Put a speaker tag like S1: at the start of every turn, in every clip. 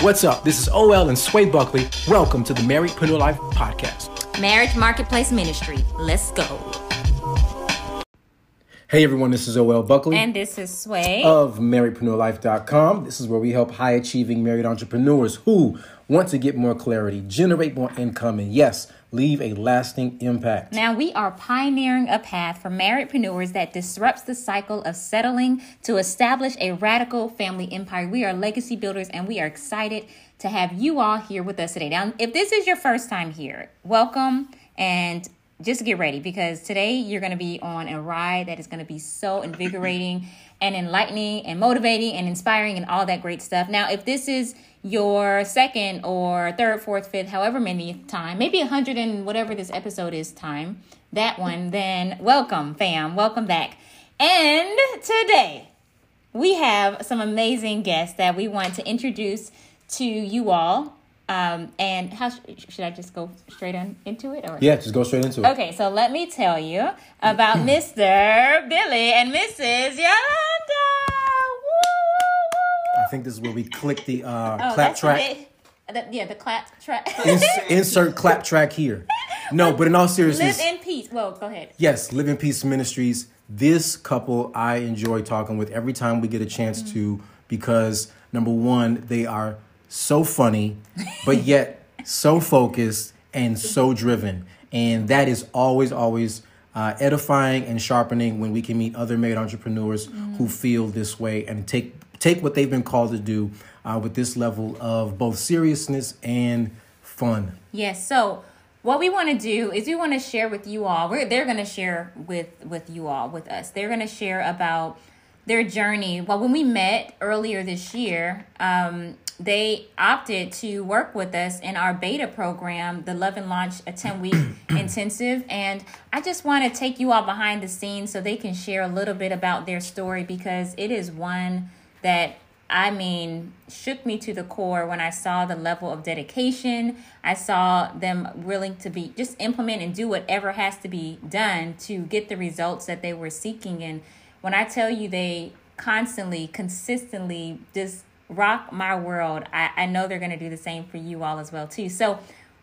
S1: What's up? This is OL and Sway Buckley. Welcome to the Marriedpreneur Life Podcast.
S2: Marriage Marketplace Ministry. Let's go.
S1: Hey everyone, this is OL Buckley.
S2: And this is Sway.
S1: Of marriedpreneurlife.com. This is where we help high achieving married entrepreneurs who want to get more clarity, generate more income, and yes, leave a lasting impact.
S2: Now, we are pioneering a path for marriedpreneurs that disrupts the cycle of settling to establish a radical family empire. We are legacy builders and we are excited to have you all here with us today. Now, if this is your first time here, welcome and just get ready because today you're going to be on a ride that is going to be so invigorating and enlightening and motivating and inspiring and all that great stuff. Now, if this is your second or third, fourth, fifth, however many time, maybe a hundred and whatever this episode is time, that one, then welcome, fam. Welcome back. And today we have some amazing guests that we want to introduce to you all. Um, and how sh- should I just go straight on into it? Or
S1: yeah, just go straight into it.
S2: Okay, so let me tell you about Mr. Billy and Mrs. Yolanda.
S1: I think this is where we click the uh, oh, clap track.
S2: The, yeah, the clap track.
S1: Insert, insert clap track here. No, but in all seriousness,
S2: live in peace. Well, go ahead.
S1: Yes, live in peace ministries. This couple I enjoy talking with every time we get a chance mm-hmm. to because number one, they are so funny, but yet so focused and so driven, and that is always always. Uh, edifying and sharpening when we can meet other married entrepreneurs mm-hmm. who feel this way and take take what they've been called to do uh, with this level of both seriousness and fun.
S2: Yes. So what we want to do is we want to share with you all. We're, they're going to share with with you all with us. They're going to share about their journey. Well, when we met earlier this year, um, they opted to work with us in our beta program, the Love and Launch, a 10 week intensive. And I just want to take you all behind the scenes so they can share a little bit about their story because it is one that I mean, shook me to the core when I saw the level of dedication. I saw them willing to be just implement and do whatever has to be done to get the results that they were seeking. And when I tell you they constantly, consistently just rock my world, I, I know they're going to do the same for you all as well too. So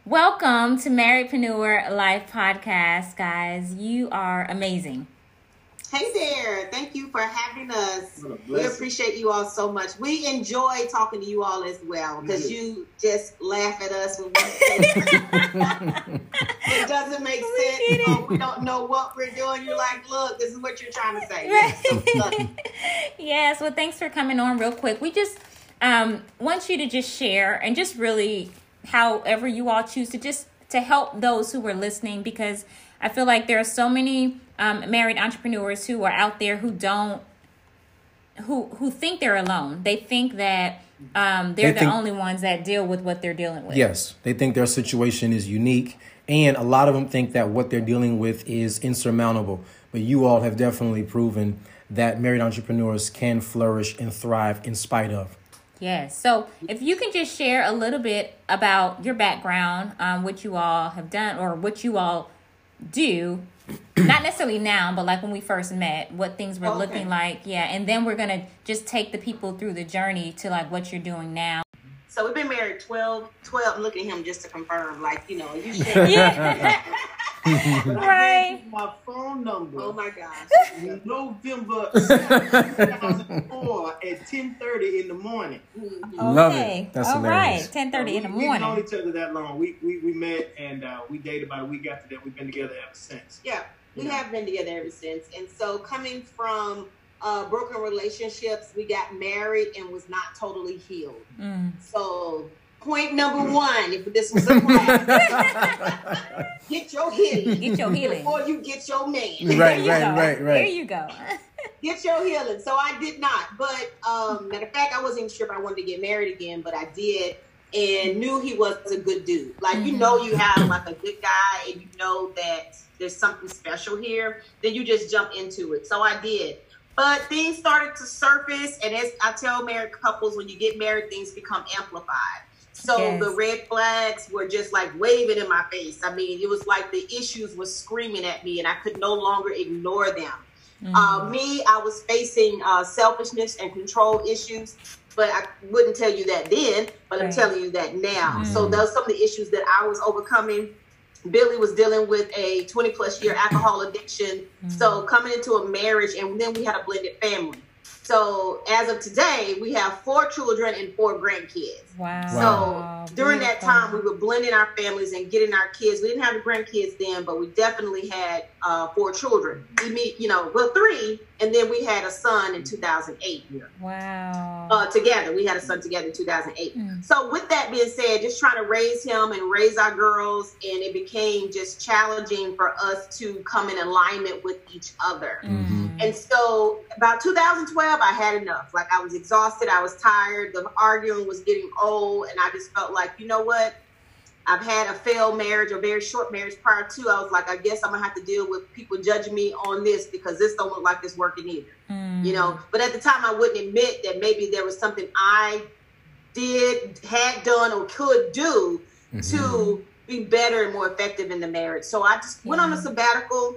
S2: welcome to Marriedpreneur Life Podcast, guys. You are amazing.
S3: Hey there. Thank you for having us. We appreciate you all so much. We enjoy talking to you all as well because you just laugh at us when we say it doesn't make sense. Or we don't know what we're doing. You're like, look, this is what you're trying to say. Right.
S2: yes. Well, thanks for coming on real quick. We just um, want you to just share and just really, however you all choose to just to help those who are listening because I feel like there are so many um, married entrepreneurs who are out there who don't who who think they're alone. They think that um, they're they the only ones that deal with what they're dealing with.
S1: Yes, they think their situation is unique, and a lot of them think that what they're dealing with is insurmountable. But you all have definitely proven that married entrepreneurs can flourish and thrive in spite of.
S2: Yes. So if you can just share a little bit about your background, um, what you all have done, or what you all do not necessarily now, but like when we first met, what things were okay. looking like. Yeah. And then we're going to just take the people through the journey to like what you're doing now.
S3: So we've been married 12, 12. Look at him just to confirm, like, you know, you should. yeah.
S2: right.
S4: My phone number.
S3: Oh my gosh.
S4: November 2004 at 10:30 in the morning.
S2: Mm-hmm. Love it. That's All hilarious. right. 10:30 in the morning. We've
S4: known each other that long. We we, we met and uh, we dated about a week after that. We've been together ever since.
S3: Yeah, we yeah. have been together ever since. And so coming from uh, broken relationships, we got married and was not totally healed. Mm. So point number one, if this was a plan, get your healing.
S2: Get your healing.
S3: Before you get your man.
S1: Right, right, right, right. There
S2: you go.
S3: get your healing. So I did not. But um, matter of fact, I wasn't even sure if I wanted to get married again, but I did and knew he was a good dude. Like you know you have like a good guy and you know that there's something special here, then you just jump into it. So I did. But things started to surface, and as I tell married couples, when you get married, things become amplified. So
S2: Yes.
S3: the red flags were just like waving in my face. I mean, it was like the issues were screaming at me, and I could no longer ignore them. Uh, me, I was facing uh, selfishness and control issues, but I wouldn't tell you that then. But I'm telling you that now. So those some of the issues that I was overcoming. Billy was dealing with a 20 plus year alcohol addiction. So mm-hmm. coming into a marriage, and then we had a blended family. So as of today, we have four children and four grandkids.
S2: Wow.
S3: So during that time, we were blending our families and getting our kids. We didn't have the grandkids then, but we definitely had uh, four children. We meet, you know, well, three, and then we had a son in 2008
S2: Wow.
S3: uh, together. We had a son together in 2008.
S2: Mm.
S3: So, with that being said, just trying to raise him and raise our girls, and it became just challenging for us to come in alignment with each other.
S2: Mm.
S3: And so, about 2012, I had enough. Like, I was exhausted, I was tired, the arguing was getting old, and I just felt like, you know what? I've had a failed marriage, a very short marriage prior to. I was like, I guess I'm gonna have to deal with people judging me on this because this don't look like it's working either
S2: Mm.
S3: you know but at the time i wouldn't admit that maybe there was something i did had done or could do to be better and more effective in the marriage so i just went on a sabbatical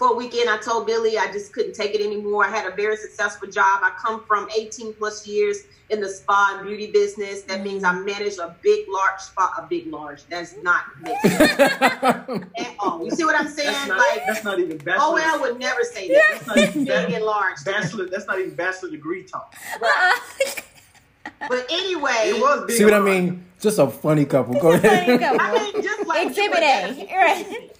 S3: for a weekend i told billy i just couldn't take it anymore i had a very successful job i come from 18 plus years in the spa and beauty business that means i manage a big large spa a big large that's not mixed at all you see what i'm saying
S4: That's not,
S3: like
S4: that's not even bachelor.
S3: oh well would never say that
S4: That's not even
S3: big and large
S4: bachelor. That's not even bachelor degree talk.
S3: But anyway,
S4: It was big
S1: See what I mean? Just a funny couple. Go
S2: Funny
S1: ahead.
S2: couple.
S3: I mean, just like
S2: Exhibit A, right.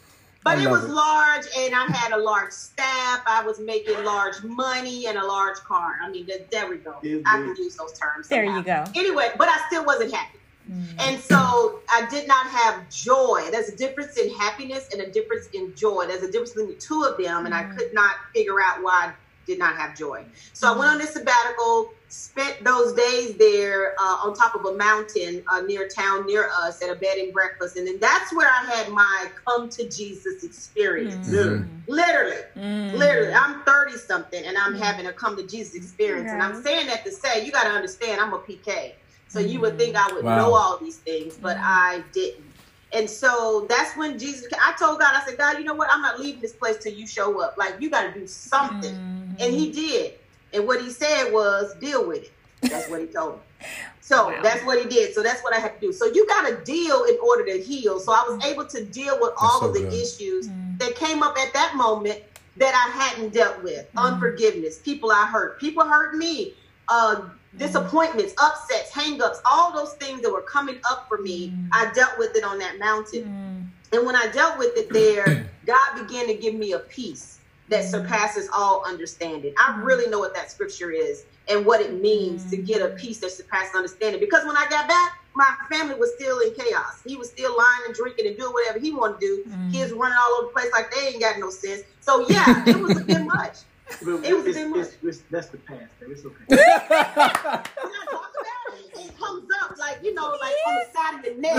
S3: But it was
S1: it.
S3: large, and I had a large staff. I was making large money and a large car. I mean, there we go.
S4: Yeah,
S3: I can use those terms.
S2: There
S3: somehow.
S2: you go.
S3: Anyway, but I still wasn't happy.
S2: Mm.
S3: And so I did not have joy. There's a difference in happiness and a difference in joy. There's a difference between the two of them, and I
S2: Mm.
S3: could not figure out why I did not have joy. So I went on this sabbatical, spent those days there uh, on top of a mountain uh, near town near us at a bed and breakfast, and then that's where I had my come to Jesus experience.
S2: Mm.
S4: Literally.
S3: Literally.
S2: Mm.
S3: Literally, I'm 30 something and I'm having a come to Jesus experience. And I'm saying that to say, you got to understand, I'm a PK. So you would think I would
S1: Wow.
S3: know all these things, but
S2: Mhm.
S3: I didn't. And so that's when Jesus, I told God, I said, God, you know what? I'm not leaving this place till you show up. Like, you got to do something.
S2: Mhm.
S3: And he did. And what he said was, deal with it. That's what he told me. So
S2: Wow.
S3: that's what he did. So that's what I had to do. So you got to deal in order to heal. So I was able to deal with all
S1: so
S3: of the
S1: good.
S3: issues
S2: Mm.
S3: that came up at that moment that I hadn't dealt with.
S2: Mhm.
S3: Unforgiveness, people I hurt, people hurt me, uh, disappointments, upsets, hangups, all those things that were coming up for me.
S2: Mhm.
S3: I dealt with it on that mountain.
S2: Mm.
S3: And when I dealt with it there, God began to give me a peace that surpasses all understanding. I really know what that scripture is and what it means to get a peace that surpasses understanding. Because when I got back, my family was still in chaos. He was still lying and drinking and doing whatever he wanted to do.
S2: Mm.
S3: Kids running all over the place like they ain't got no sense. So yeah, it was a bit much.
S4: But
S3: It was
S4: it's,
S3: a
S4: it's, it's, that's the past. though. It's okay.
S3: When I talk about it, it comes up like you know, like on the side of the neck.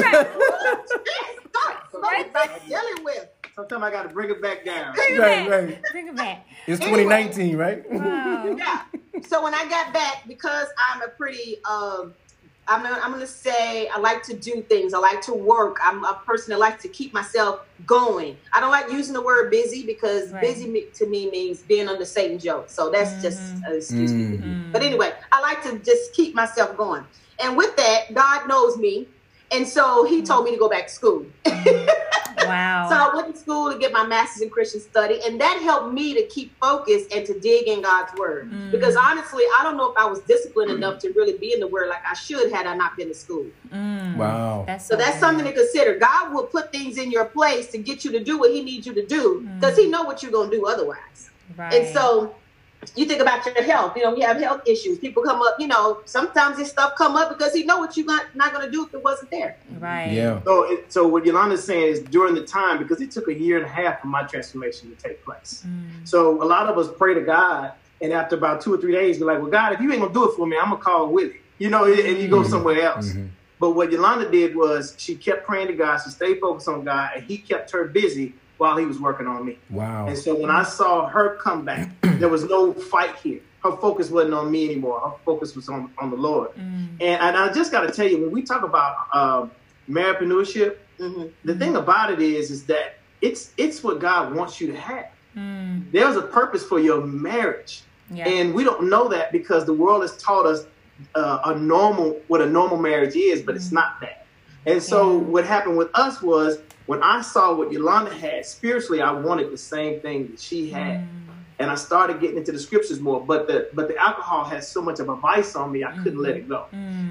S2: Right.
S3: Right. Dealing with.
S4: Sometimes I got to bring it back down.
S2: Bring it
S1: Right,
S2: back.
S1: right.
S2: Bring it back.
S1: It's
S3: Anyway.
S1: 2019, right?
S2: Wow.
S3: yeah. So when I got back, because I'm a pretty, um, I'm gonna, I'm gonna say I like to do things. I like to work. I'm a person that likes to keep myself going. I don't like using the word busy because
S2: Right.
S3: busy me- to me means being under Satan joke. So that's just
S2: Mhm.
S3: uh, excuse me.
S2: Mm.
S3: But anyway, I like to just keep myself going. And with that, God knows me. And so he told me to go back to school.
S2: Wow.
S3: So I went to school to get my master's in Christian study, and that helped me to keep focused and to dig in God's word.
S2: Mm.
S3: Because honestly, I don't know if I was disciplined enough to really be in the word like I should had I not been to school.
S2: Mm.
S1: Wow.
S2: That's
S3: So that's
S2: good.
S3: something to consider. God will put things in your place to get you to do what He needs you to do, because He know what you're gonna do otherwise.
S2: Right.
S3: And so you think about your health. You know, we have health issues. People come up. You know, sometimes this stuff come up because He know what you're not, not gonna do if it wasn't there.
S2: right.
S1: Yeah.
S4: So, it, so what Yolanda's saying is during the time, because it took a year and a half for my transformation to take place.
S2: Mm.
S4: So a lot of us pray to God, and after about two or three days, we're like, "Well, God, if you ain't gonna do it for me, I'm gonna call Willie." You know, and you go somewhere else.
S1: Mhm.
S4: But what Yolanda did was she kept praying to God. She stayed focused on God, and He kept her busy while He was working on me.
S1: Wow.
S4: And so when I saw her come back, there was no fight here. Her focus wasn't on me anymore. Her focus was on, on the Lord. And, and I just got to tell you, when we talk about uh, marriedpreneurship,
S3: hmm
S4: the thing about it is, is that it's it's what God wants you to have. There's a purpose for your marriage,
S2: Yeah.
S4: and we don't know that because the world has taught us uh, a normal what a normal marriage is, but it's not that. And so
S2: Yeah.
S4: what happened with us was when I saw what Yolanda had spiritually, I wanted the same thing that she had. And I started getting into the scriptures more, but the but the alcohol had so much of a vice on me, I couldn't let it go.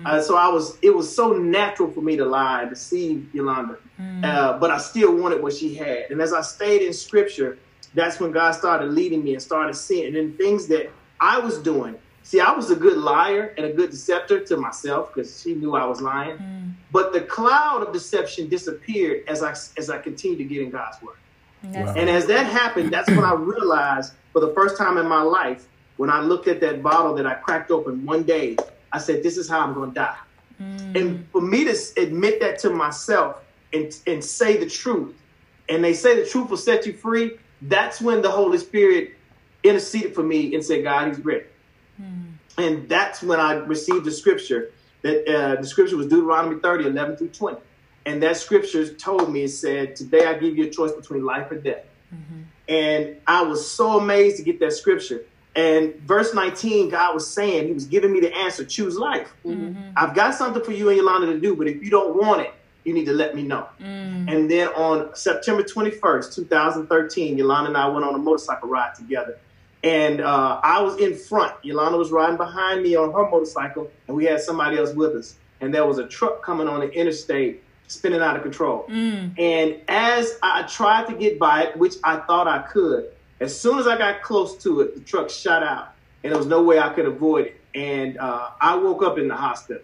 S4: Uh, so I was, it was so natural for me to lie and deceive Yolanda, uh, but I still wanted what she had. And as I stayed in scripture, that's when God started leading me and started seeing and things that I was doing. See, I was a good liar and a good deceptor to myself because she knew I was lying. Hmm. But the cloud of deception disappeared as I as I continued to get in God's word.
S2: That's
S4: And as that happened, that's when I realized for the first time in my life, when I looked at that bottle that I cracked open one day, I said, This is how I'm going to die. Hmm. And for me to admit that to myself and, and say the truth, and they say the truth will set you free, that's when the Holy Spirit interceded for me and said, God, He's ready. Hmm. And that's when I received the scripture that uh, the scripture was Deuteronomy 30, 11 through 20. And that scripture told me, it said, Today I give you a choice between life or death. Mm-hmm. And I was so amazed to get that scripture. And verse 19, God was saying, He was giving me the answer choose life. Mm-hmm. I've got something for you and Yolanda to do, but if you don't want it, you need to let me know. Mm. And then on September 21st, 2013, Yolanda and I went on a motorcycle ride together. And uh, I was in front. Yolanda was riding behind me on her motorcycle, and we had somebody else with us. And there was a truck coming on the interstate spinning out of control. And as I tried to get by it, which I thought I could, as soon as I got close to it, the truck shot out, and there was no way I could avoid it. And uh, I woke up in the hospital.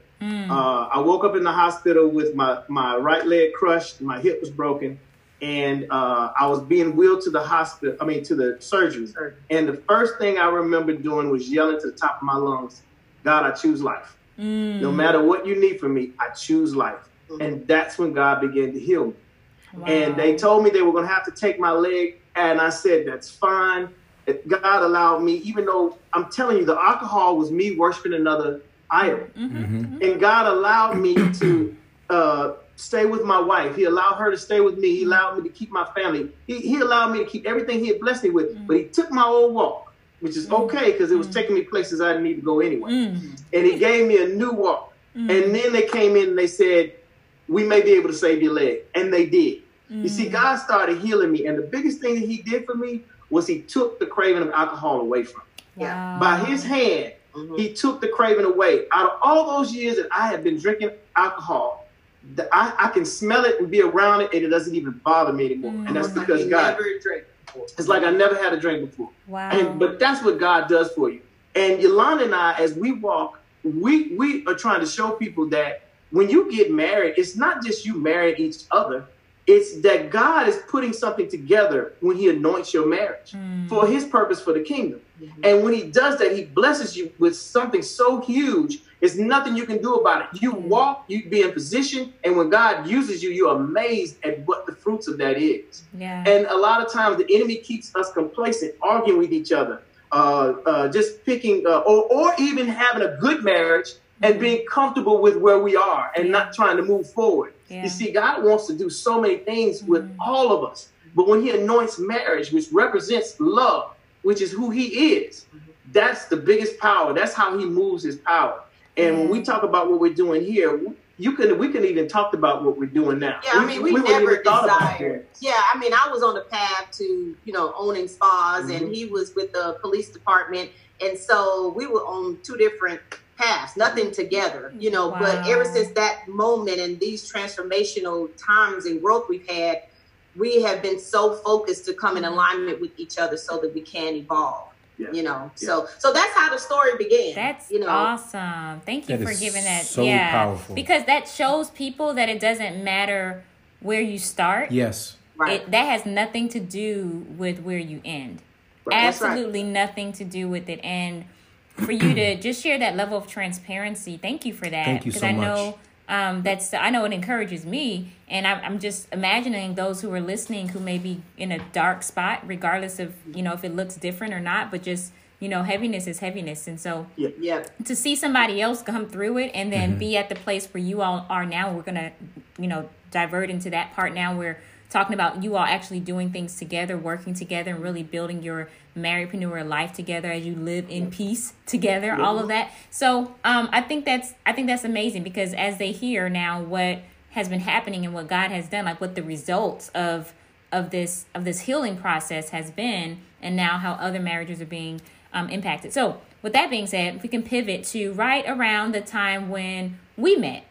S4: Uh, I woke up in the hospital with my, my right leg crushed, my hip was broken, and uh, I was being wheeled to the hospital, I mean, to the surgery. And the first thing I remember doing was yelling to the top of my lungs, God, I choose life. Mm. No matter what you need from me, I choose life. Mm-hmm. And that's when God began to heal me. And they told me they were going to have to take my leg. And I said, that's fine. God allowed me, even though I'm telling you, the alcohol was me worshiping another idol. Mm-hmm. Mm-hmm. And God allowed me to stay with my wife. He allowed her to stay with me. He allowed me to keep my family. He, he allowed me to keep everything He had blessed me with. But He mm. took my old walk, which is mm. okay because it was mm. taking me places I didn't need to go anyway. And He gave me a new walk. And then they came in and they said, we may be able to save your leg. And they did. You see, God started healing me. And the biggest thing that He did for me was He took the craving of alcohol away from me.
S2: Wow.
S4: By His hand,
S3: Mhm.
S4: He took the craving away. Out of all those years that I had been drinking alcohol, the, I, I can smell it and be around it, and it doesn't even bother me anymore. And that's
S3: mm.
S4: because
S3: you
S4: God.
S3: never drank before.
S4: It's like I never had a drink before.
S2: Wow.
S4: And but that's what God does for you. And Yolanda and I, as we walk, we we are trying to show people that when you get married, it's not just you marrying each other. It's that God is putting something together when He anoints your marriage mm. for His purpose for the kingdom. Mm-hmm. And when He does that, He blesses you with something so huge. It's nothing you can do about it. You walk, you be in position, and when God uses you, you're amazed at what the fruits of that is.
S2: yeah.
S4: And a lot of times the enemy keeps us complacent, arguing with each other, uh, uh, just picking, uh, or, or even having a good marriage and being comfortable with where we are and not trying to move forward.
S2: Yeah.
S4: You see, God wants to do so many things with all of us. But when He anoints marriage, which represents love, which is who He is, that's the biggest power. That's how He moves His power. And when we talk about what we're doing here, you can we can even talk about what we're doing now.
S3: Yeah, I mean, we,
S4: wouldn't
S3: never
S4: thought about
S3: desired.
S4: that.
S3: Yeah, I mean, I was on the path to, you know, owning spas,
S4: Mm-hmm.
S3: and he was with the police department, and so we were on two different paths, nothing together, you know. But ever since that moment and these transformational times and growth we've had, we have been so focused to come in alignment with each other so that we can evolve.
S4: Yeah.
S3: You know, so so that's how the story began.
S2: That's
S3: you know,
S2: awesome. Thank you
S1: That
S2: for
S1: is
S2: giving that.
S1: so
S2: yeah,
S1: powerful.
S2: because that shows people that it doesn't matter where you start.
S1: Yes.
S3: right?
S2: It, that has nothing to do with where you end.
S3: Right, that's right.
S2: Absolutely nothing to do with it. And for you to just share that level of transparency, thank you for that.
S1: Thank you
S2: because
S1: so
S2: I
S1: much.
S2: know um, that's I know it encourages me, and I'm, I'm just imagining those who are listening who may be in a dark spot, regardless of you know if it looks different or not, but just you know heaviness is heaviness, and so
S4: Yeah.
S3: Yeah.
S2: to see somebody else come through it and then
S1: Mm-hmm.
S2: be at the place where you all are now we're gonna you know divert into that part now we're talking about you all actually doing things together working together and really building your marriedpreneur life together as you live in peace together all of that. So um i think that's i think that's amazing because as they hear now what has been happening and what god has done like what the results of of this of this healing process has been and now how other marriages are being um, impacted. So with that being said if we can pivot to right around the time when we met.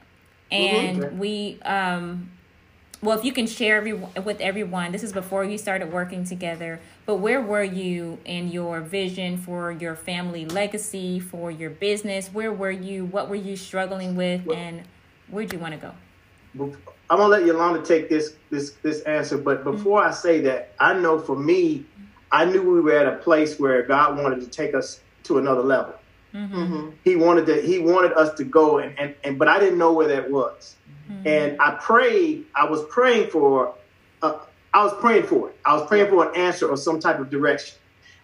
S2: And
S4: Mhm.
S2: we um well if you can share every, with everyone this is before you started working together but where were you in your vision for your family legacy for your business where were you what were you struggling with and where'd you want to go
S4: I'm gonna let Yolanda take this this this answer, but before I say that, I know for me, I knew we were at a place where God wanted to take us to another level.
S3: Mm-hmm.
S4: He wanted to he wanted us to go and and, and but I didn't know where that was. And I prayed, I was praying for uh, I was praying for it. I was praying for an answer or some type of direction.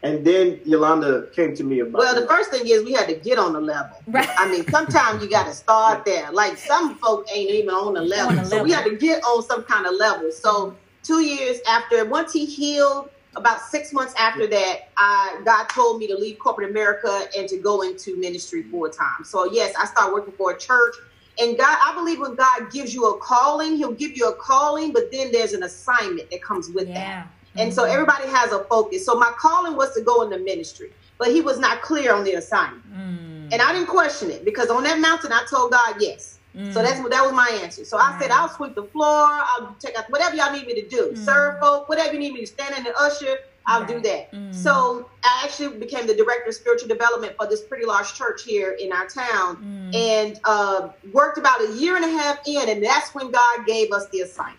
S4: And then Yolanda came to me about
S3: Well, the first thing is we had to get on the level.
S2: Right.
S3: I mean, sometimes you got to start there. Like some folk ain't even on the level,
S2: On the
S3: so we had to get on some kind of level. So two years after, once he healed, about six months after that, I God told me to leave corporate America and to go into ministry full time. So yes, I started working for a church. And God, I believe when God gives you a calling, He'll give you a calling, but then there's an assignment that comes with that.
S2: yeah
S3: And so everybody has a focus. So my calling was to go into ministry, but he was not clear on the assignment.
S2: Mm,
S3: And I didn't question it because on that mountain I told God yes.
S2: mm,
S3: So that's what that was my answer. So I said I'll sweep the floor, I'll take out whatever y'all need me to do.
S2: Mm.
S3: Serve folk, whatever you need me to stand in the usher, I'll do that.
S2: Mm.
S3: So I actually became the director of spiritual development for this pretty large church here in our town
S2: mm,
S3: and uh, worked about a year and a half in, and that's when God gave us the assignment.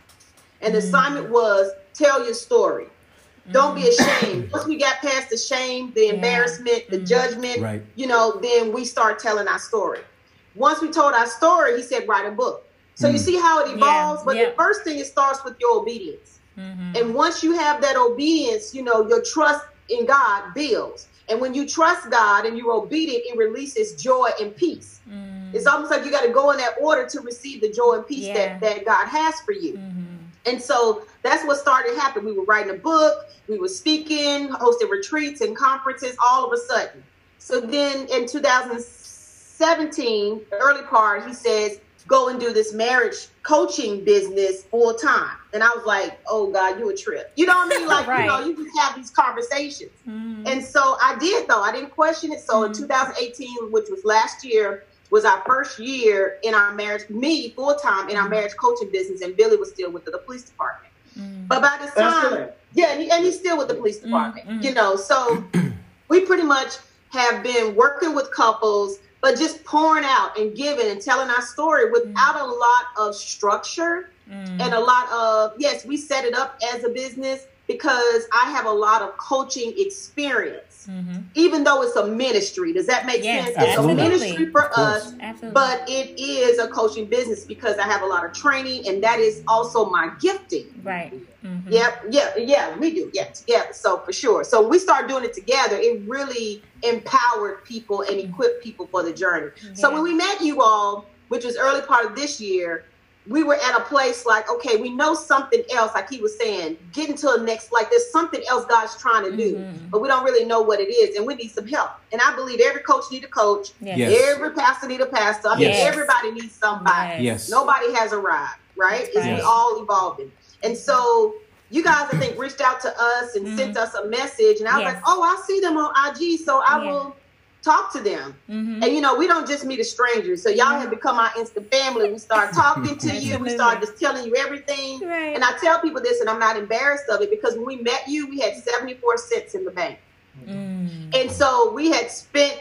S3: And the
S2: Mm.
S3: assignment was tell your story. Don't be ashamed. Once we got past the shame, the
S2: Yeah.
S3: embarrassment, the
S2: Mm.
S3: judgment,
S1: Right.
S3: you know, then we start telling our story. Once we told our story, he said, write a book. So you
S1: Mm.
S3: see how it evolves, but
S2: yeah.
S3: the first thing it starts with your obedience.
S2: Mhm.
S3: And once you have that obedience, you know, your trust in God builds. And when you trust God and you're obedient, it releases joy and peace.
S2: Mm,
S3: It's almost like you got to go in that order to receive the joy and peace
S2: Yeah.
S3: that, that God has for you.
S2: mhm.
S3: And so that's what started happening. We were writing a book, we were speaking, hosting retreats and conferences all of a sudden. So then in 2017, the early part, he says, go and do this marriage coaching business full time. And I was like, oh God, you a trip. You know what I mean? Like,
S2: Right.
S3: you know, you just have these conversations.
S2: Mm,
S3: And so I did though. I didn't question it. So in
S2: Mhm.
S3: 2018, which was last year, was our first year in our marriage, me full time in our marriage coaching business, and Billy was still with the, the police department.
S2: mm,
S3: But by this time, yeah, and, he, and he's still with the police department. You know, so we pretty much have been working with couples, but just pouring out and giving and telling our story without a lot of structure
S2: mm,
S3: and a lot of yes we set it up as a business because i have a lot of coaching experience
S2: mhm.
S3: even though it's a ministry does that make
S2: Yes,
S3: sense
S1: absolutely.
S3: it's a ministry for us
S2: Absolutely.
S3: but it is a coaching business because i have a lot of training and that is also my gifting
S2: right. mhm.
S3: Yep, yeah, yeah, we do, yeah, together. So for sure. So we start doing it together. It really empowered people and equipped people for the journey. So when we met you all, which was early part of this year, we were at a place like, okay, we know something else, like he was saying, getting to a next, like there's something else God's trying to do,
S2: Mhm.
S3: but we don't really know what it is, and we need some help. And I believe every coach need a coach,
S2: Yes.
S1: Yes.
S3: every pastor need a pastor. I mean,
S1: Yes.
S3: everybody needs somebody.
S1: Yes.
S3: Nobody has arrived, right?
S2: That's
S3: It's we
S2: right.
S3: all evolving. And so you guys, I think, reached out to us and
S2: Mhm.
S3: sent us a message. And I was
S2: Yes.
S3: like, oh, I see them on IG, so I
S2: Yeah.
S3: will talk to them.
S2: Mhm.
S3: And you know, we don't just meet a stranger. So y'all have become our instant family. We start talking to you. We start just telling you everything.
S2: Right.
S3: And I tell people this, and I'm not embarrassed of it because when we met you, we had 74 cents in the bank.
S2: Mm.
S3: And so we had spent,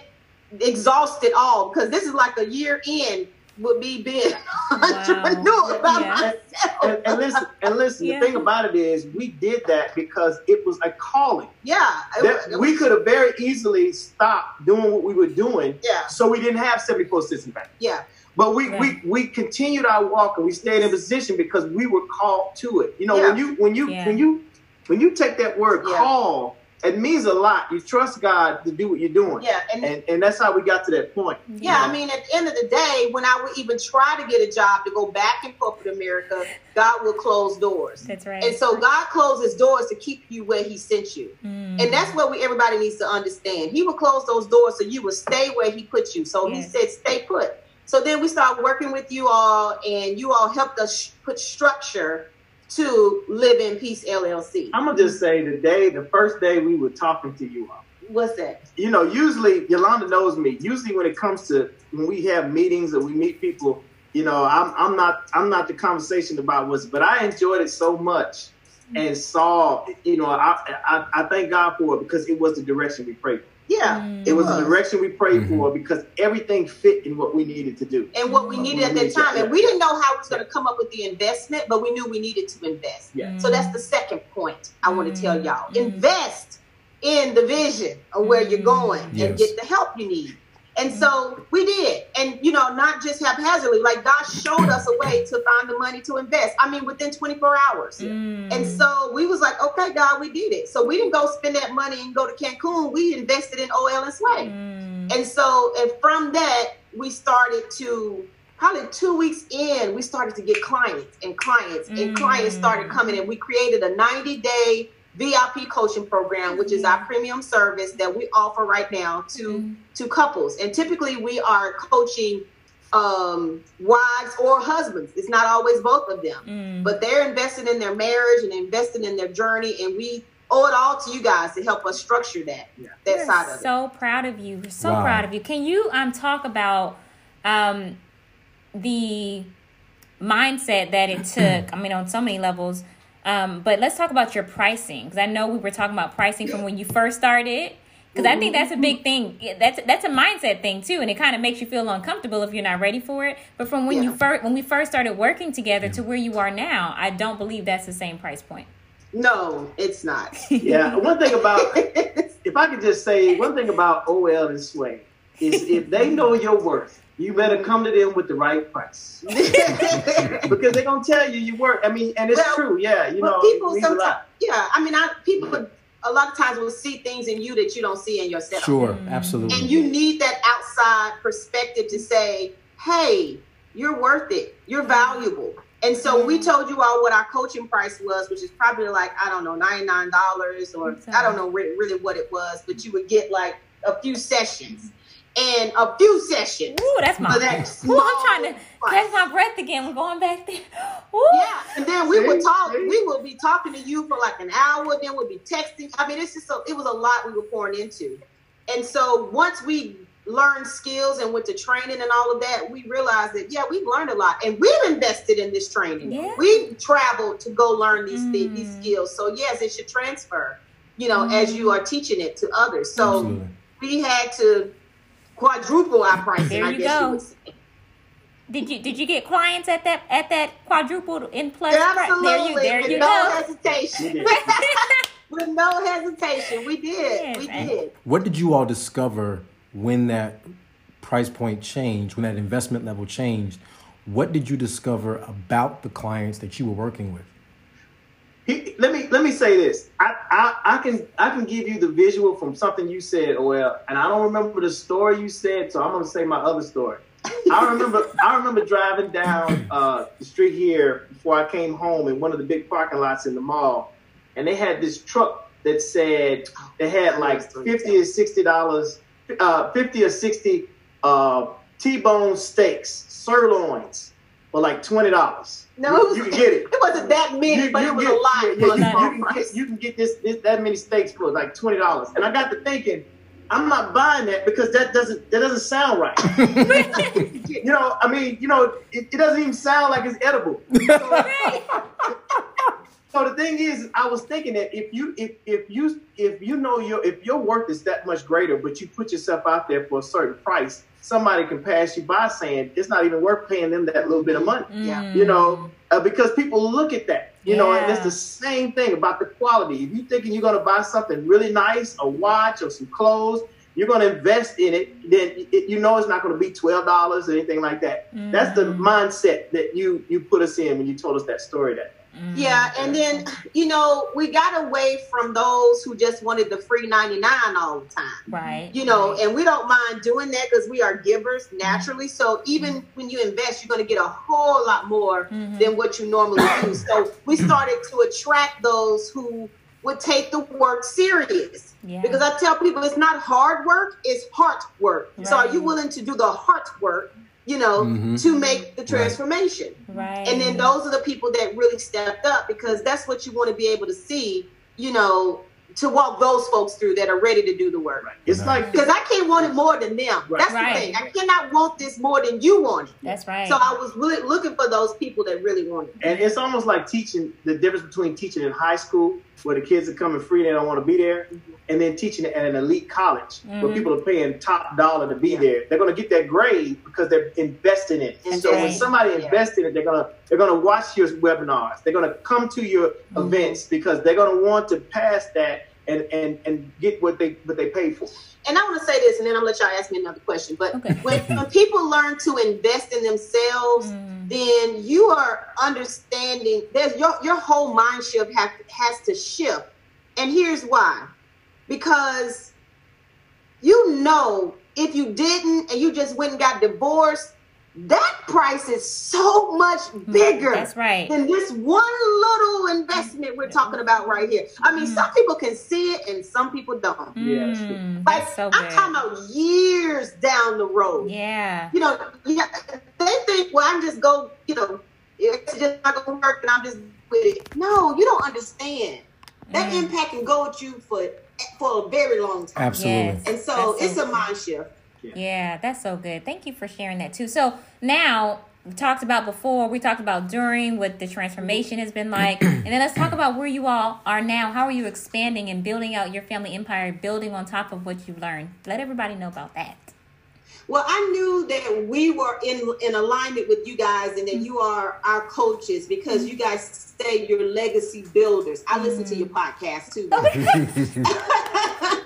S3: exhausted all because this is like a year in with be being entrepreneur by
S2: Yeah.
S3: myself.
S4: And, and listen, and listen.
S2: Yeah.
S4: The thing about it is, we did that because it was a calling.
S3: Yeah. it
S4: That
S3: was-
S4: we could have very easily stopped doing what we were doing,
S3: yeah.
S4: so we didn't have seventy four cents in bank.
S3: Yeah.
S4: But we,
S2: Yeah.
S4: we we continued our walk and we stayed in position because we were called to it. You know, when you when you
S2: Yeah.
S4: when you when you take that word
S3: Yeah.
S4: call, it means a lot. You trust God to do what you're doing.
S3: Yeah, and
S4: And and that's how we got to that point.
S3: Yeah, I mean, at the end of the day, when I would even try to get a job to go back in corporate America, God will close doors.
S2: That's right.
S3: And so God closes doors to keep you where He sent you.
S2: Mm.
S3: And that's what we everybody needs to understand. He will close those doors so you will stay where He put you. So He said, stay put. So then we started working with you all, and you all helped us sh- put structure to Live in Peace LLC.
S4: I'm gonna just say the day, the first day we were talking to you all.
S3: What's that?
S4: you know, usually Yolanda knows me. Usually, when it comes to when we have meetings or we meet people, you know, I'm I'm not I'm not the conversation about what's, but I enjoyed it so much and saw, you know, I I, I thank God for it because it was the direction we prayed. for.
S3: Yeah.
S2: Mm.
S4: It was the direction we prayed
S1: Mhm.
S4: for because everything fit in what we needed to do.
S3: and what we needed at that time. And we didn't know how we was going to come up with the investment, but we knew we needed to invest.
S4: Yeah.
S3: So that's the second point I want to tell y'all.
S2: Mm.
S3: Invest in the vision of where you're going
S1: Yes.
S3: and get the help you need. And so we did. And, you know, not just haphazardly, like God showed us a way to find the money to invest. I mean, within 24 hours.
S2: Mm.
S3: And so we was like, okay, God, we did it. So we didn't go spend that money and go to Cancun. We invested in OL and Sway.
S2: Mm.
S3: And so, and from that, we started to probably two weeks in, we started to get clients and clients, and
S2: Mm.
S3: clients started coming in. We created a 90 day VIP coaching program, which is our premium service that we offer right now to
S2: Mhm.
S3: to couples. And typically, we are coaching um, wives or husbands. It's not always both of them,
S2: Mm.
S3: but they're invested in their marriage and invested in their journey, and we owe it all to you guys to help us structure that
S4: Yeah.
S3: that
S2: We're
S3: side of it.
S2: so proud of you. We're so
S1: Wow.
S2: proud of you. Can you um talk about um the mindset that it took? I mean, on so many levels. Um, but let's talk about your pricing because I know we were talking about pricing from when you first started. Because I think that's a big thing. That's that's a mindset thing too, and it kind of makes you feel uncomfortable if you're not ready for it. But from when you first when we first started working together to where you are now, I don't believe that's the same price point.
S3: No, it's not.
S4: Yeah. One thing about if I could just say one thing about OL and Sway is if they know your worth, you better come to them with the right price because they're gonna tell you your worth. I mean, and it's
S3: Well,
S4: true. Yeah, you
S3: but
S4: know,
S3: people
S4: it means a
S3: sometimes, yeah, I mean, I, people a lot of times will see things in you that you don't see in yourself.
S1: Sure,
S2: Mm.
S1: absolutely.
S3: And you need that outside perspective to say, hey, you're worth it. You're valuable. And so we told you all what our coaching price was, which is probably like, I don't know, $99 or I don't know re- really what it was, but you would get like a few sessions. And a few sessions.
S2: Ooh, that's my.
S3: For that
S2: Ooh, I'm trying to
S3: price.
S2: catch my breath again. We're going back there. Ooh.
S3: Yeah, and then we
S4: See?
S3: would talk. We would be talking to you for like an hour. Then we'd be texting. I mean, it's just a, it was a lot we were pouring into. And so once we learned skills and went to training and all of that, we realized that yeah, we've learned a lot, and we've invested in this training.
S2: Yeah.
S3: We've traveled to go learn these thi-
S2: Mm.
S3: these skills. So yes, it should transfer. You know, as you are teaching it to others. So
S1: Absolutely.
S3: we had to quadruple our pricing.
S2: There
S3: I
S2: you
S3: guess
S2: go.
S3: you would say.
S2: Did you did you get clients at that at that quadruple in plus? price?
S3: Absolutely,
S2: There you there
S3: with
S2: you
S3: no
S2: go.
S3: hesitation. With no hesitation. We did.
S2: Yes,
S3: we did.
S1: What did you all discover when that price point changed, when that investment level changed? What did you discover about the clients that you were working with?
S4: He, let me let me say this. I, I I can I can give you the visual from something you said, OL, and I don't remember the story you said, so I'm gonna say my other story. I remember I remember driving down uh, the street here before I came home in one of the big parking lots in the mall, and they had this truck that said they had like fifty or sixty dollars, uh, fifty or sixty uh, T-bone steaks, sirloins for like twenty dollars.
S3: No, it was,
S4: you, you can get it.
S3: It wasn't that many, but it was a lot
S4: yeah, yeah, you, you can get, you can get this, this that many steaks for like twenty dollars, and I got to thinking, I'm not buying that because that doesn't that doesn't sound right. you know, I mean, you know, it, it doesn't even sound like it's edible. So the thing is, I was thinking that if you if if you if you know your if your worth is that much greater, but you put yourself out there for a certain price, somebody can pass you by saying it's not even worth paying them that little bit of money
S3: Yeah.
S4: you know, uh, because people look at that, you know, and it's the same thing about the quality. If you're thinking you're going to buy something really nice, a watch or some clothes, you're going to invest in it, then it, you know it's not going to be twelve dollars or anything like that. Mm-hmm. That's the mindset that you you put us in when you told us that story. That.
S3: Yeah, and then you know we got away from those who just wanted the free ninety nine all the time,
S2: right?
S3: You know, and we don't mind doing that because we are givers naturally. So even mm-hmm. when you invest, you're going to get a whole lot more mm-hmm. than what you normally do. So we started to attract those who would take the work serious. Yeah. Because I tell people it's not hard work, it's heart work. Right. So are you willing to do the heart work you know, mm-hmm. to make the transformation.
S2: Right.
S3: And then those are the people that really stepped up because that's what you want to be able to see, you know, to walk those folks through that are ready to do the work.
S4: Right. It's like
S3: because I can't want it more than them. Right. That's right. the thing. I cannot want this more than you want it.
S2: That's right.
S3: So I was really looking for those people that really want it.
S4: And it's almost like teaching the difference between teaching in high school where the kids are coming free, they don't want to be there, mm-hmm. and then teaching at an elite college mm-hmm. where people are paying top dollar to be yeah. there. They're going to get that grade because they're investing in it. And so when somebody yeah. invests in it, they're gonna they're gonna watch your webinars. They're gonna come to your mm-hmm. events because they're gonna want to pass that and and and get what they what they pay for.
S3: And I want to say this, and then I'm gonna let y'all ask me another question. But okay. when, when people learn to invest in themselves, mm. then you are understanding. There's your your whole mind shift have, has to shift, and here's why: because you know if you didn't and you just went and got divorced, that price is so much mm, bigger
S2: That's right.
S3: than this one little investment we're talking about right here. I mean, mm. some people can see it and some people don't.
S2: Yeah, mm, like so
S3: I'm talking about years down the road.
S2: Yeah.
S3: You know, yeah, they think, well, I'm just go, you know, it's just not gonna work and I'm just with it. No, you don't understand. That mm. impact can go with you for for a very long time.
S1: Absolutely. Yes,
S3: and so it's a mind shift.
S2: Yeah. yeah, that's so good. Thank you for sharing that too. So now we talked about before, we talked about during what the transformation has been like. and then let's talk about where you all are now. How are you expanding and building out your family empire, building on top of what you've learned? Let everybody know about that.
S3: Well, I knew that we were in in alignment with you guys and that you are our coaches because you guys say you're legacy builders. I listen to your mm. podcast too.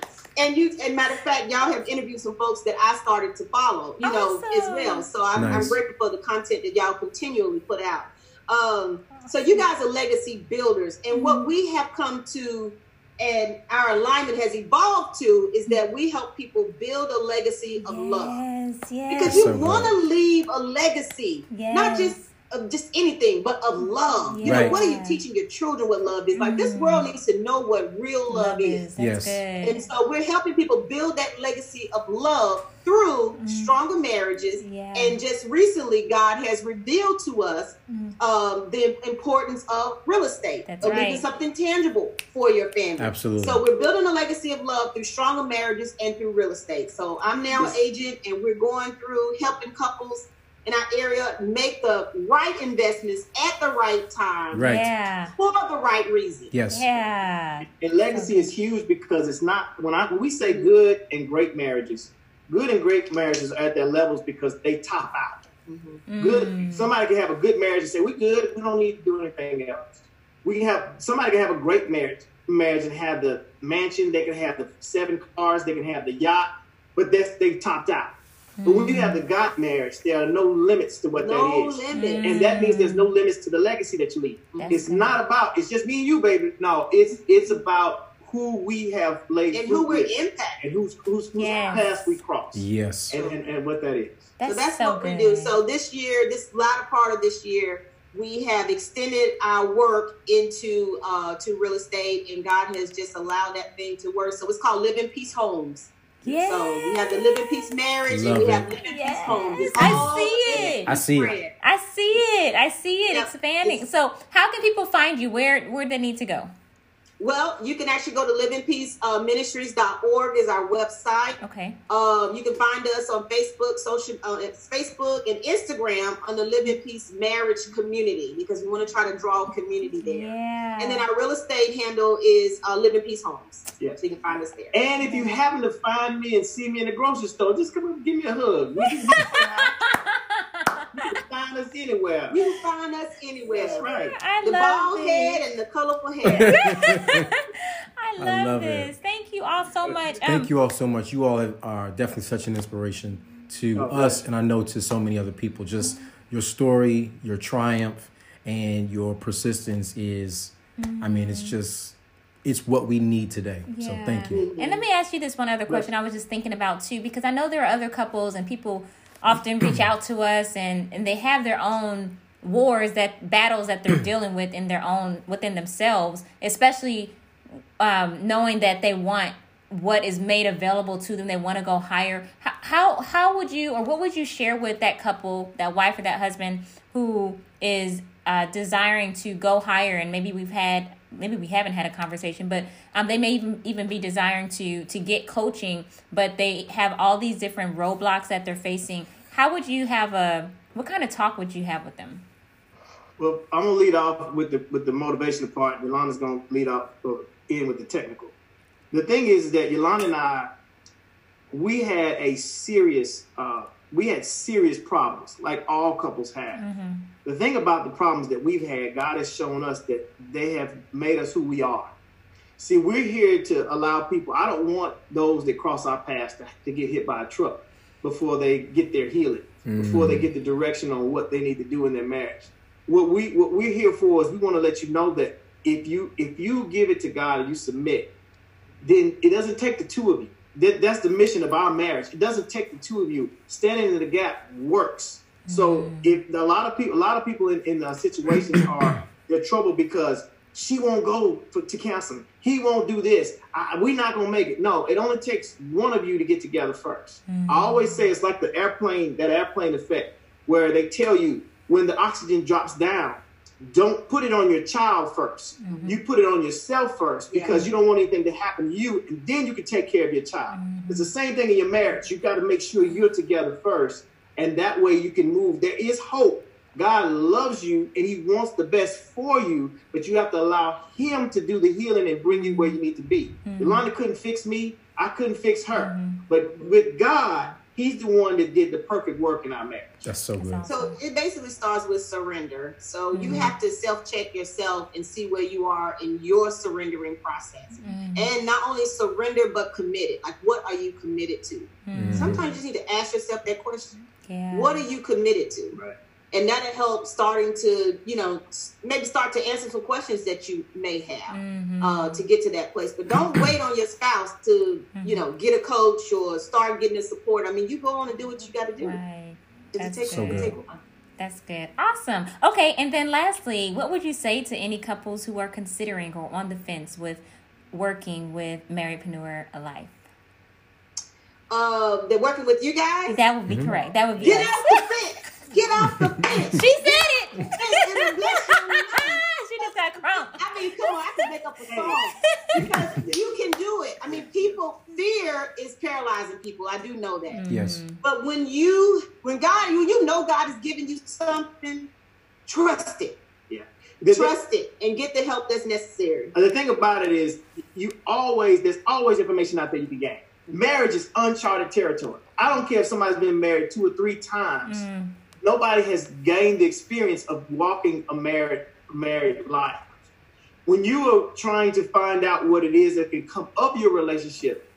S3: and you and matter of fact y'all have interviewed some folks that i started to follow you know as well so I'm, nice. I'm, grateful for the content that y'all continually put out um, so you guys are legacy builders and what mm-hmm. we have come to and our alignment has evolved to is that we help people build a legacy of
S2: yes,
S3: love
S2: yes.
S3: because you so want to leave a legacy yes. not just of just anything, but of love. You right. know, what are you teaching your children what love is? Like mm. this world needs to know what real love, love is.
S2: is. Yes.
S3: And so we're helping people build that legacy of love through mm. stronger marriages. Yeah. And just recently, God has revealed to us mm. um, the importance of real estate,
S2: That's
S3: of
S2: right.
S3: leaving something tangible for your family.
S1: Absolutely.
S3: So we're building a legacy of love through stronger marriages and through real estate. So I'm now yes. agent, and we're going through helping couples in our area make the right investments at the right time.
S1: Right.
S2: Yeah.
S3: For the right reason.
S1: Yes.
S2: Yeah.
S4: And legacy is huge because it's not when I when we say good and great marriages, good and great marriages are at their levels because they top out. Mm-hmm. Good. Mm. Somebody can have a good marriage and say, We're good, we don't need to do anything else. We can have somebody can have a great marriage marriage and have the mansion, they can have the seven cars, they can have the yacht, but that's they topped out. But when you have the God marriage, there are no limits to what
S3: no
S4: that is.
S3: Limits.
S4: And that means there's no limits to the legacy that you leave. That's it's good. not about it's just me and you, baby. No, it's it's about who we have laid
S3: and who we're impacting
S4: and who's who's, whose yes. path we cross.
S1: Yes.
S4: And, and, and what that is.
S3: That's so that's so what good. we do. So this year, this latter part of this year, we have extended our work into uh, to real estate, and God has just allowed that thing to work. So it's called Living Peace Homes.
S2: Yeah.
S3: So we have the Living Peace marriage Love and we it. have Living yes. Peace homes.
S2: I see it.
S1: I see it.
S2: I see it. I see it yep. expanding. It's, so how can people find you? Where where they need to go?
S3: Well, you can actually go to livingpeaceministries.org uh, is our website.
S2: Okay.
S3: Um, you can find us on Facebook, social, uh, Facebook and Instagram on the Living Peace Marriage Community because we want to try to draw community there.
S2: Yeah.
S3: And then our real estate handle is uh, Living Peace Homes. Yeah. So you can find us there.
S4: And if you happen to find me and see me in the grocery store, just come up and give me a hug. find us anywhere.
S3: You can find us anywhere.
S4: That's right.
S3: I the love bald this. head and the colorful hair.
S2: I love, I love this. It. Thank you all so much.
S1: Thank
S2: Um,
S1: you all so much. You all have, are definitely such an inspiration to
S4: Oh,
S1: us, and I know to so many other people. Just your story, your triumph, and your persistence is, I mean, it's just, it's what we need today. So thank you.
S2: And let me ask you this one other question I was just thinking about too, because I know there are other couples and people often reach out to us and, and they have their own wars that battles that they're dealing with in their own within themselves, especially um, knowing that they want what is made available to them. They want to go higher. How, how how would you or what would you share with that couple, that wife or that husband who is uh, desiring to go higher? And maybe we've had maybe we haven't had a conversation, but um, they may even even be desiring to to get coaching, but they have all these different roadblocks that they're facing. How would you have a what kind of talk would you have with them?
S4: Well, I'm gonna lead off with the with the motivational part. Yolanda's gonna lead off in with the technical. The thing is that Yolanda and I, we had a serious, uh, we had serious problems, like all couples have. The thing about the problems that we've had, God has shown us that they have made us who we are. See, we're here to allow people. I don't want those that cross our paths to, to get hit by a truck before they get their healing, before they mm-hmm. get the direction on what they need to do in their marriage. What we what we're here for is we want to let you know that if you if you give it to God and you submit, then it doesn't take the two of you. That, that's the mission of our marriage. It doesn't take the two of you. Standing in the gap works. So mm-hmm. if a lot of people, a lot of people in, in the situations are they're troubled because she won't go for, to counseling. He won't do this. I, we're not gonna make it. No, it only takes one of you to get together 1st I mm-hmm. always say it's like the airplane, that airplane effect, where they tell you when the oxygen drops down, don't put it on your child 1st mm-hmm. You put it on yourself first because you don't want anything to happen to you, and then you can take care of your child. Mm-hmm. It's the same thing in your marriage. You got to make sure you're together first, and that way you can move. There is hope. God loves you and He wants the best for you, but you have to allow Him to do the healing and bring you where you need to be. Yolanda couldn't fix me. I couldn't fix her. But with God, He's the one that did the perfect work in our marriage.
S1: That's so good.
S2: awesome.
S3: So it basically starts with surrender. So you
S2: Mm-hmm.
S3: have to self check yourself and see where you are in your surrendering process.
S2: Mm-hmm.
S3: And not only surrender, but committed. Like, what are you committed to?
S2: Mm-hmm.
S3: Sometimes you just need to ask yourself that question
S2: Yeah.
S3: What are you committed to?
S4: Right.
S3: And that'll help starting to, you know, maybe start to answer some questions that you may have
S2: Mm-hmm.
S3: uh, to get to that place. But don't wait on your spouse to,
S2: Mm-hmm.
S3: you know, get a coach or start getting the support. I mean, you go on and do what you got to do.
S2: Right. That's
S3: takes,
S1: So good.
S2: That's good. Awesome. Okay, and then lastly, what would you say to any couples who are considering or on the fence with working with Marriedpreneur Life?
S3: Uh, they're working with you guys.
S2: That would be correct. That would be
S3: Get
S2: us.
S3: off the fence. Get off the fence.
S2: She said it.
S3: It'll bless your life.
S2: she just got crunk.
S3: I mean, come on, I can make up a song because you can do it. I mean, people fear is paralyzing people. I do know that. Mm-hmm.
S1: Yes.
S3: But when you, when God, you, you know God is giving you something, trust it,
S4: Yeah. The-
S3: trust it, and get the help that's necessary.
S4: And the thing about it is, you always there's always information out there you can gain. Mm-hmm. Marriage is uncharted territory. I don't care if somebody's been married two or three times. Mm. Nobody has gained the experience of walking a married married life. When you are trying to find out what it is that can come up your relationship,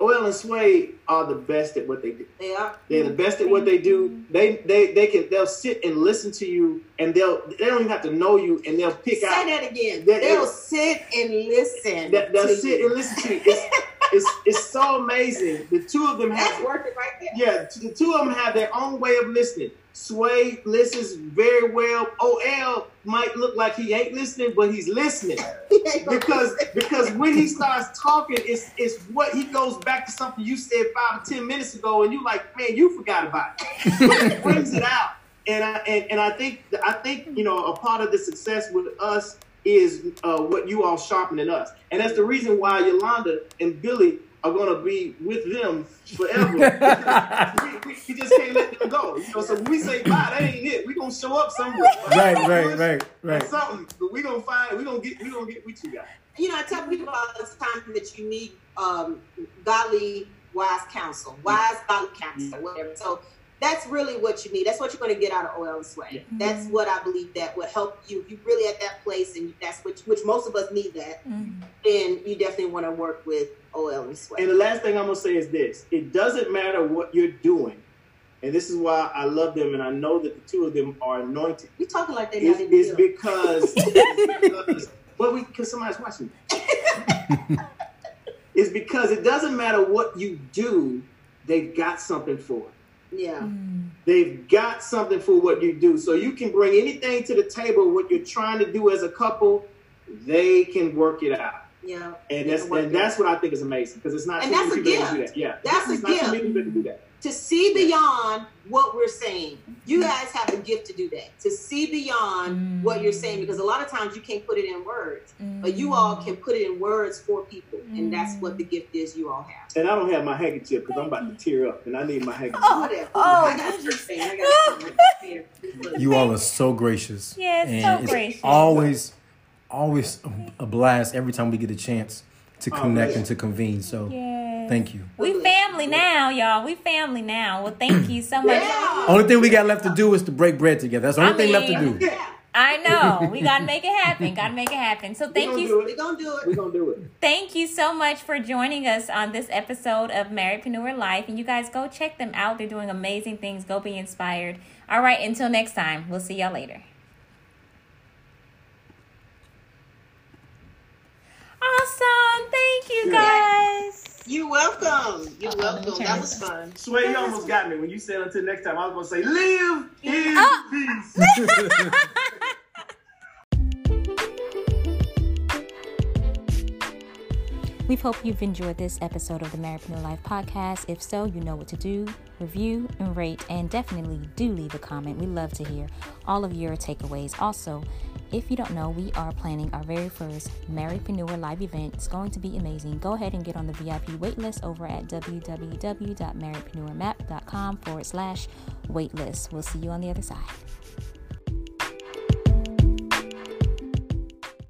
S4: Oil and Sway are the best at what they do.
S3: They are.
S4: They're the best at what they do. They they they can they'll sit and listen to you, and they'll they don't even have to know you, and they'll pick
S3: Say
S4: out.
S3: that again.
S4: That-
S3: They'll sit and listen.
S4: that, they'll sit
S3: you.
S4: and listen to you. It's, it's, it's so amazing. The two of them
S3: That's
S4: have,
S3: worth it right there.
S4: yeah, the two of them have their own way of listening. Sway listens very well. OL might look like he ain't listening, but he's listening because because when he starts talking, it's it's what he goes back to something you said five or ten minutes ago, and you like, man, you forgot about it. But he brings it out, and I and, and I think I think you know a part of the success with us is uh, what you all sharpening us, and that's the reason why Yolanda and Billy are going to be with them forever. we, we, we just can't let them go. You know, so when we say bye, that ain't it. We gonna show up somewhere.
S1: Right, right, right, right.
S4: Or something, but we gonna find. We gonna get. We gonna get with you guys.
S3: you know, I tell people all the time that you need um, godly, wise counsel, wise, godly counsel, whatever. So that's really what you need. That's what you're going to get out of oil and Sway.
S2: Mm-hmm.
S3: That's what I believe that would help you. If you really at that place, and that's which which most of us need that.
S2: Mm-hmm.
S3: Then you definitely want to work with oil and Sway.
S4: And the last thing I'm gonna say is this: it doesn't matter what you're doing, and this is why I love them, and I know that the two of them are anointed.
S3: you talking like they
S4: It's,
S3: not
S4: it's
S3: in
S4: because, it's because well, we because somebody's watching. it's because it doesn't matter what you do; they've got something for it.
S3: Yeah. Mm.
S4: They've got something for what you do. So you can bring anything to the table, what you're trying to do as a couple, they can work it out.
S3: Yeah.
S4: And that's and
S3: it
S4: that's what I think is amazing because it's not
S3: And
S4: too
S3: that's
S4: many
S3: a
S4: people that do
S3: gift.
S4: that. Yeah,
S3: That's
S4: it's
S3: a gift.
S4: Many people that do that.
S3: to see beyond what we're saying. You guys have a gift to do that. To see beyond what you're saying because a lot of times you can't put it in words, but you all can put it in words for people, and that's what the gift is you all have.
S4: And I don't have my handkerchief because I'm about to tear up, and I need my handkerchief.
S3: Whatever.
S2: oh,
S3: I got your thing. I got.
S1: You all are so gracious.
S2: Yes, so
S1: it's
S2: gracious.
S1: Always, always a blast every time we get a chance to
S4: Oh,
S1: connect
S4: yeah.
S1: and to convene. So
S2: Yes.
S1: Thank you.
S2: We family now, y'all. We family now. Well, thank you so much.
S3: Yeah.
S1: Only thing we got left to do is to break bread together. That's the only
S2: I
S1: thing left to do.
S2: I know. We gotta make it happen. Gotta make it happen. So
S4: we
S2: thank
S4: gonna
S2: you.
S3: We're gonna do it.
S4: We're gonna do it.
S2: Thank you so much for joining us on this episode of Marriedpreneur Life. And you guys go check them out. They're doing amazing things. Go be inspired. All right, until next time, we'll see y'all later. Awesome. Thank you guys.
S3: You're welcome. You're
S2: Uh-oh,
S3: welcome. That was fun.
S4: Sway, you almost got me when you said until next time. I was gonna say live in
S2: Oh.
S4: peace. Ah!
S2: We hope you've enjoyed this episode of the Marriedpreneur Life podcast. If so, you know what to do. Review and rate, and definitely do leave a comment. We love to hear all of your takeaways. Also, if you don't know, we are planning our very first Marriedpreneur Live event. It's going to be amazing. Go ahead and get on the VIP waitlist over at www.marriedpreneurmap.com forward slash waitlist. We'll see you on the other side.